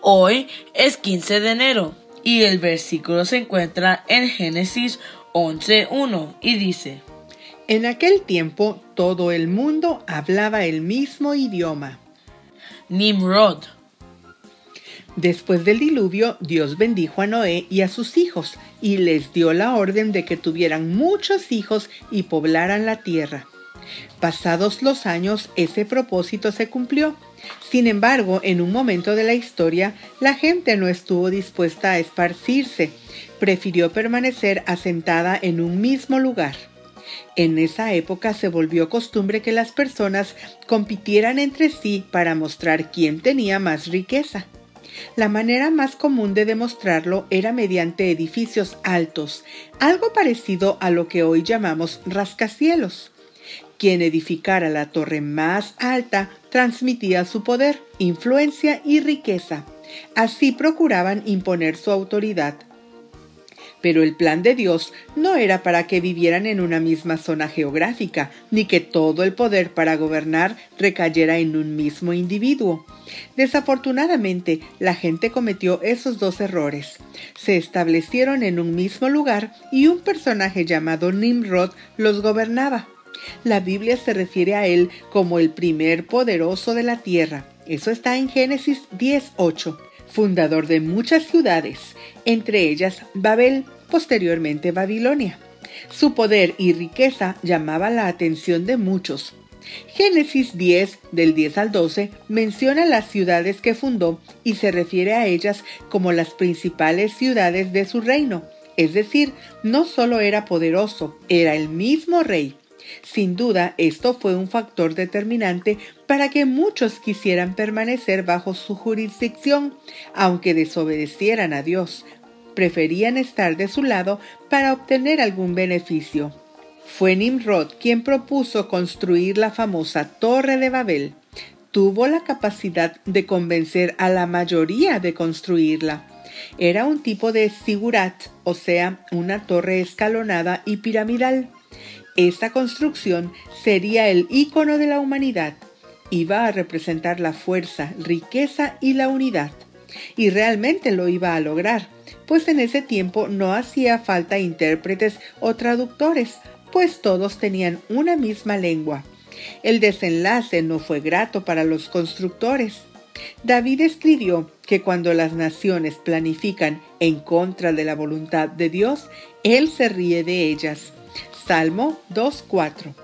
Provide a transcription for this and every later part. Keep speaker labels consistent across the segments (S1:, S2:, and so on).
S1: Hoy es 15 de enero y el versículo se encuentra en Génesis 11.1 y dice,
S2: En aquel tiempo todo el mundo hablaba el mismo idioma.
S1: Nimrod.
S2: Después del diluvio, Dios bendijo a Noé y a sus hijos y les dio la orden de que tuvieran muchos hijos y poblaran la tierra. Pasados los años, ese propósito se cumplió. Sin embargo, en un momento de la historia, la gente no estuvo dispuesta a esparcirse, prefirió permanecer asentada en un mismo lugar. En esa época se volvió costumbre que las personas compitieran entre sí para mostrar quién tenía más riqueza. La manera más común de demostrarlo era mediante edificios altos, algo parecido a lo que hoy llamamos rascacielos. Quien edificara la torre más alta transmitía su poder, influencia y riqueza. Así procuraban imponer su autoridad. Pero el plan de Dios no era para que vivieran en una misma zona geográfica, ni que todo el poder para gobernar recayera en un mismo individuo. Desafortunadamente, la gente cometió esos dos errores. Se establecieron en un mismo lugar y un personaje llamado Nimrod los gobernaba. La Biblia se refiere a él como el primer poderoso de la tierra. Eso está en Génesis 10.8, fundador de muchas ciudades, entre ellas Babel, posteriormente Babilonia. Su poder y riqueza llamaba la atención de muchos. Génesis 10, del 10 al 12, menciona las ciudades que fundó y se refiere a ellas como las principales ciudades de su reino. Es decir, no solo era poderoso, era el mismo rey. Sin duda, esto fue un factor determinante para que muchos quisieran permanecer bajo su jurisdicción, aunque desobedecieran a Dios. Preferían estar de su lado para obtener algún beneficio. Fue Nimrod quien propuso construir la famosa Torre de Babel. Tuvo la capacidad de convencer a la mayoría de construirla. Era un tipo de sigurat, o sea, una torre escalonada y piramidal. Esta construcción sería el ícono de la humanidad. Iba a representar la fuerza, riqueza y la unidad. Y realmente lo iba a lograr, pues en ese tiempo no hacía falta intérpretes o traductores, pues todos tenían una misma lengua. El desenlace no fue grato para los constructores. David escribió que cuando las naciones planifican en contra de la voluntad de Dios, Él se ríe de ellas. Salmo 2.4.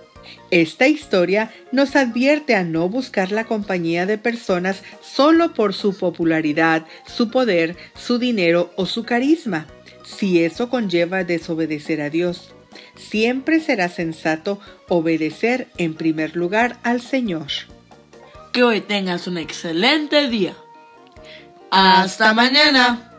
S2: Esta historia nos advierte a no buscar la compañía de personas solo por su popularidad, su poder, su dinero o su carisma, si eso conlleva desobedecer a Dios. Siempre será sensato obedecer en primer lugar al Señor.
S1: Que hoy tengas un excelente día. Hasta mañana.